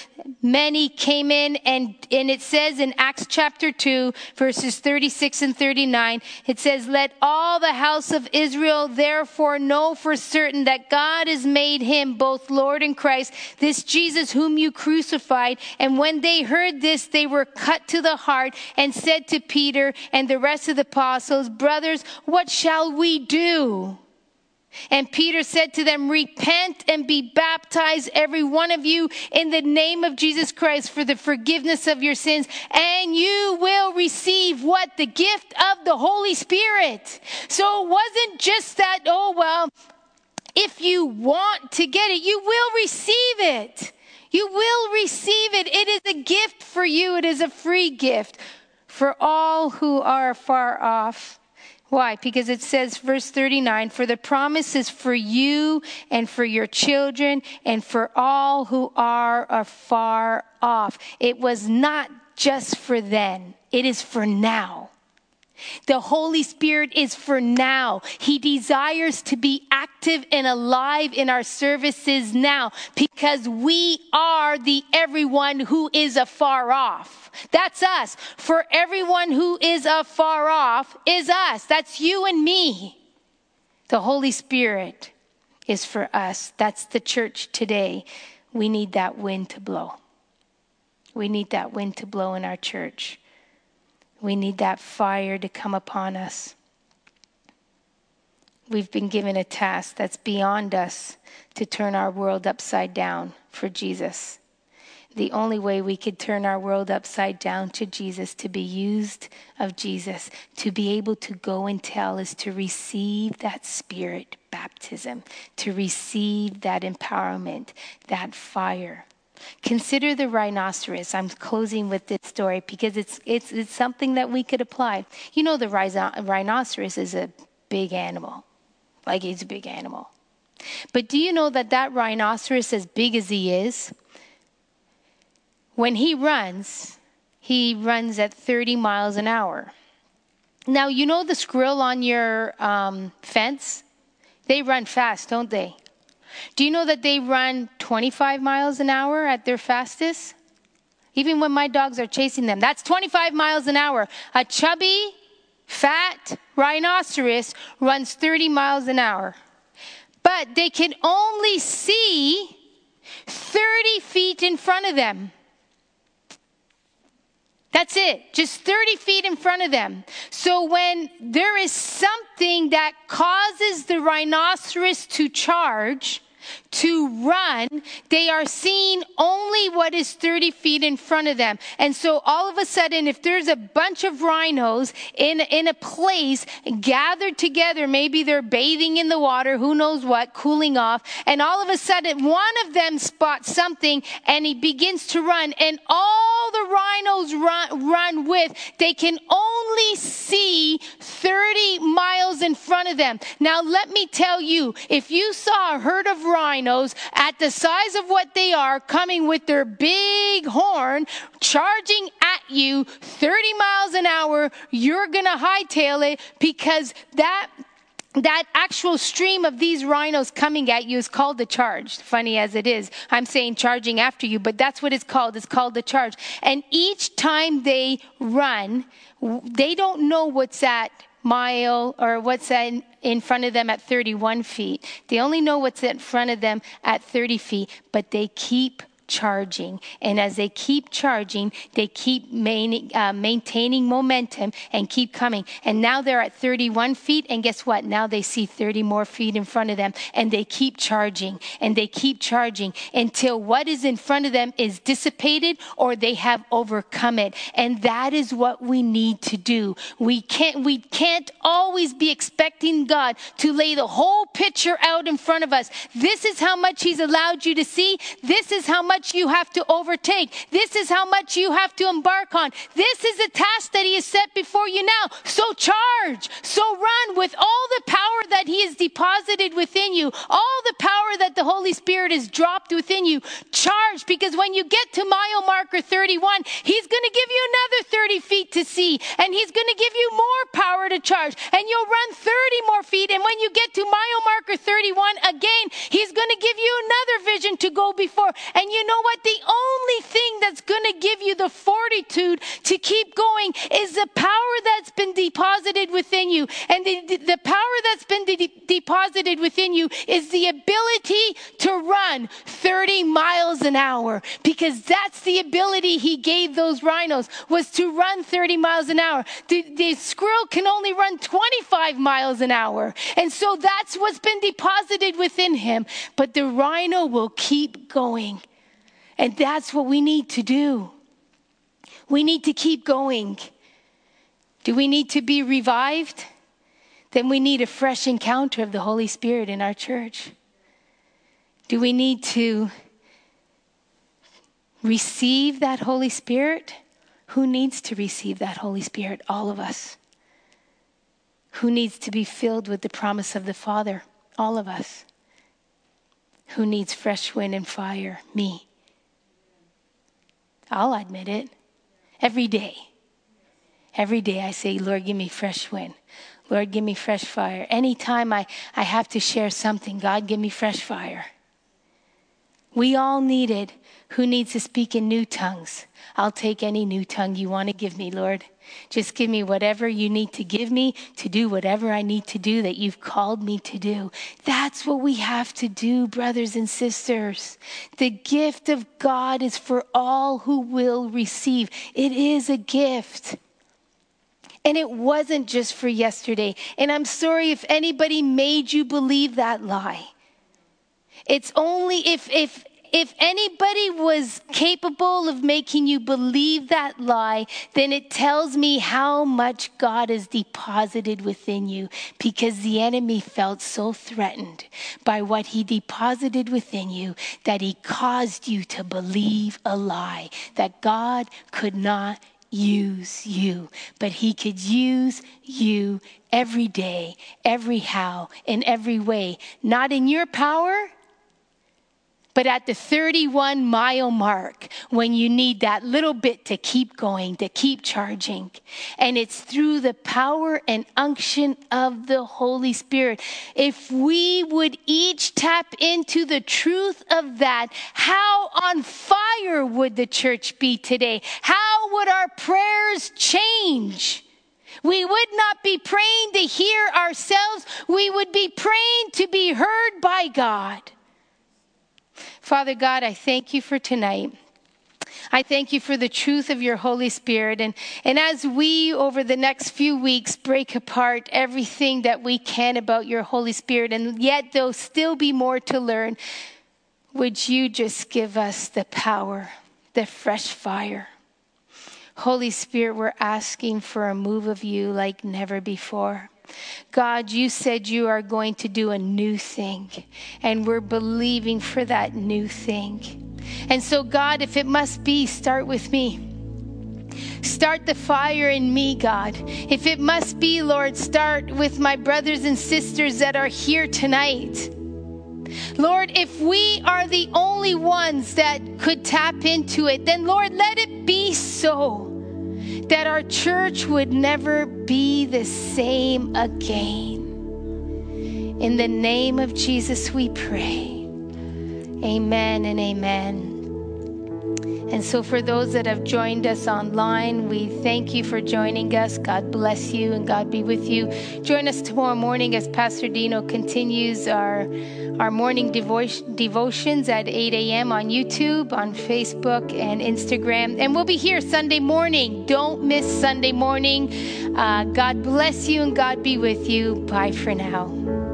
Many came in, and, and it says in Acts chapter 2, verses 36 and 39, it says, Let all the house of Israel therefore know for certain that God has made him both Lord and Christ, this Jesus whom you crucified and when they heard this, they were cut to the heart and said to Peter and the rest of the apostles, Brothers, what shall we do? And Peter said to them, Repent and be baptized, every one of you, in the name of Jesus Christ for the forgiveness of your sins, and you will receive what? The gift of the Holy Spirit. So it wasn't just that, oh, well, if you want to get it, you will receive it. You will receive it. It is a gift for you, it is a free gift for all who are far off. Why? Because it says, verse 39, for the promise is for you and for your children and for all who are afar off. It was not just for then, it is for now. The Holy Spirit is for now. He desires to be active and alive in our services now because we are the everyone who is afar off. That's us. For everyone who is afar off is us. That's you and me. The Holy Spirit is for us. That's the church today. We need that wind to blow. We need that wind to blow in our church. We need that fire to come upon us. We've been given a task that's beyond us to turn our world upside down for Jesus. The only way we could turn our world upside down to Jesus, to be used of Jesus, to be able to go and tell, is to receive that spirit baptism, to receive that empowerment, that fire. Consider the rhinoceros. I'm closing with this story because it's, it's, it's something that we could apply. You know, the rhinoceros is a big animal, like he's a big animal. But do you know that that rhinoceros, as big as he is, when he runs, he runs at 30 miles an hour. Now, you know the squirrel on your um, fence? They run fast, don't they? Do you know that they run 25 miles an hour at their fastest? Even when my dogs are chasing them, that's 25 miles an hour. A chubby, fat rhinoceros runs 30 miles an hour. But they can only see 30 feet in front of them. That's it, just 30 feet in front of them. So when there is something that causes the rhinoceros to charge, to run, they are seeing only what is 30 feet in front of them. And so all of a sudden, if there's a bunch of rhinos in, in a place gathered together, maybe they're bathing in the water, who knows what, cooling off, and all of a sudden one of them spots something and he begins to run, and all the rhinos run, run with, they can only see 30 miles in front of them. Now let me tell you, if you saw a herd of rhinos at the size of what they are coming with their big horn charging at you 30 miles an hour, you're going to hightail it because that that actual stream of these rhinos coming at you is called the charge. Funny as it is, I'm saying charging after you, but that's what it's called. It's called the charge. And each time they run, they don't know what's at mile or what's in, front of them at 31 feet. They only know what's in front of them at 30 feet, but they keep charging. And as they keep charging, they keep main, uh, maintaining momentum and keep coming. And now they're at 31 feet. And guess what? Now they see 30 more feet in front of them. And they keep charging and they keep charging until what is in front of them is dissipated or they have overcome it. And that is what we need to do. We can't, we can't always be expecting God to lay the whole picture out in front of us. This is how much He's allowed you to see. This is how much much you have to overtake. This is how much you have to embark on. This is a task that He has set before you now. So charge, so run with all the power that He has deposited within you, all the power that the Holy Spirit has dropped within you. Charge, because when you get to mile marker 31, He's going to give you another 30 feet to see, and He's going to give you more power to charge, and you'll run 30 more feet. And when you get to mile marker 31, again, He's going to give you another vision to go before. And you know what? The only thing that's going to give you the fortitude to keep going is the power that's been deposited within you. And the, the power that's been de- deposited within you is the ability to run 30 miles an hour because that's the ability he gave those rhinos was to run 30 miles an hour. The, the squirrel can only run 25 miles an hour. And so that's what's been deposited within him. But the rhino will keep going. And that's what we need to do. We need to keep going. Do we need to be revived? Then we need a fresh encounter of the Holy Spirit in our church. Do we need to receive that Holy Spirit? Who needs to receive that Holy Spirit? All of us. Who needs to be filled with the promise of the Father? All of us. Who needs fresh wind and fire? Me. I'll admit it. Every day. Every day I say, Lord, give me fresh wind. Lord, give me fresh fire. Anytime I, I have to share something, God, give me fresh fire. We all need it. Who needs to speak in new tongues? I'll take any new tongue you want to give me, Lord. Just give me whatever you need to give me to do whatever I need to do that you've called me to do. That's what we have to do, brothers and sisters. The gift of God is for all who will receive. It is a gift. And it wasn't just for yesterday. And I'm sorry if anybody made you believe that lie. It's only if, if, if anybody was capable of making you believe that lie, then it tells me how much God has deposited within you because the enemy felt so threatened by what he deposited within you that he caused you to believe a lie that God could not use you, but he could use you every day, every how, in every way, not in your power but at the 31 mile mark, when you need that little bit to keep going, to keep charging, and it's through the power and unction of the Holy Spirit. If we would each tap into the truth of that, how on fire would the church be today? How would our prayers change? We would not be praying to hear ourselves. We would be praying to be heard by God. Father God, I thank you for tonight. I thank you for the truth of your Holy Spirit. And, and as we, over the next few weeks, break apart everything that we can about your Holy Spirit, and yet there'll still be more to learn, would you just give us the power, the fresh fire? Holy Spirit, we're asking for a move of you like never before. God, you said you are going to do a new thing, and we're believing for that new thing. And so, God, if it must be, start with me. Start the fire in me, God. If it must be, Lord, start with my brothers and sisters that are here tonight. Lord, if we are the only ones that could tap into it, then Lord, let it be so that our church would never be the same again. In the name of Jesus, we pray. Amen and amen. And so, for those that have joined us online, we thank you for joining us. God bless you and God be with you. Join us tomorrow morning as Pastor Dino continues our, our morning devo- devotions at 8 a.m. on YouTube, on Facebook, and Instagram. And we'll be here Sunday morning. Don't miss Sunday morning. Uh, God bless you and God be with you. Bye for now.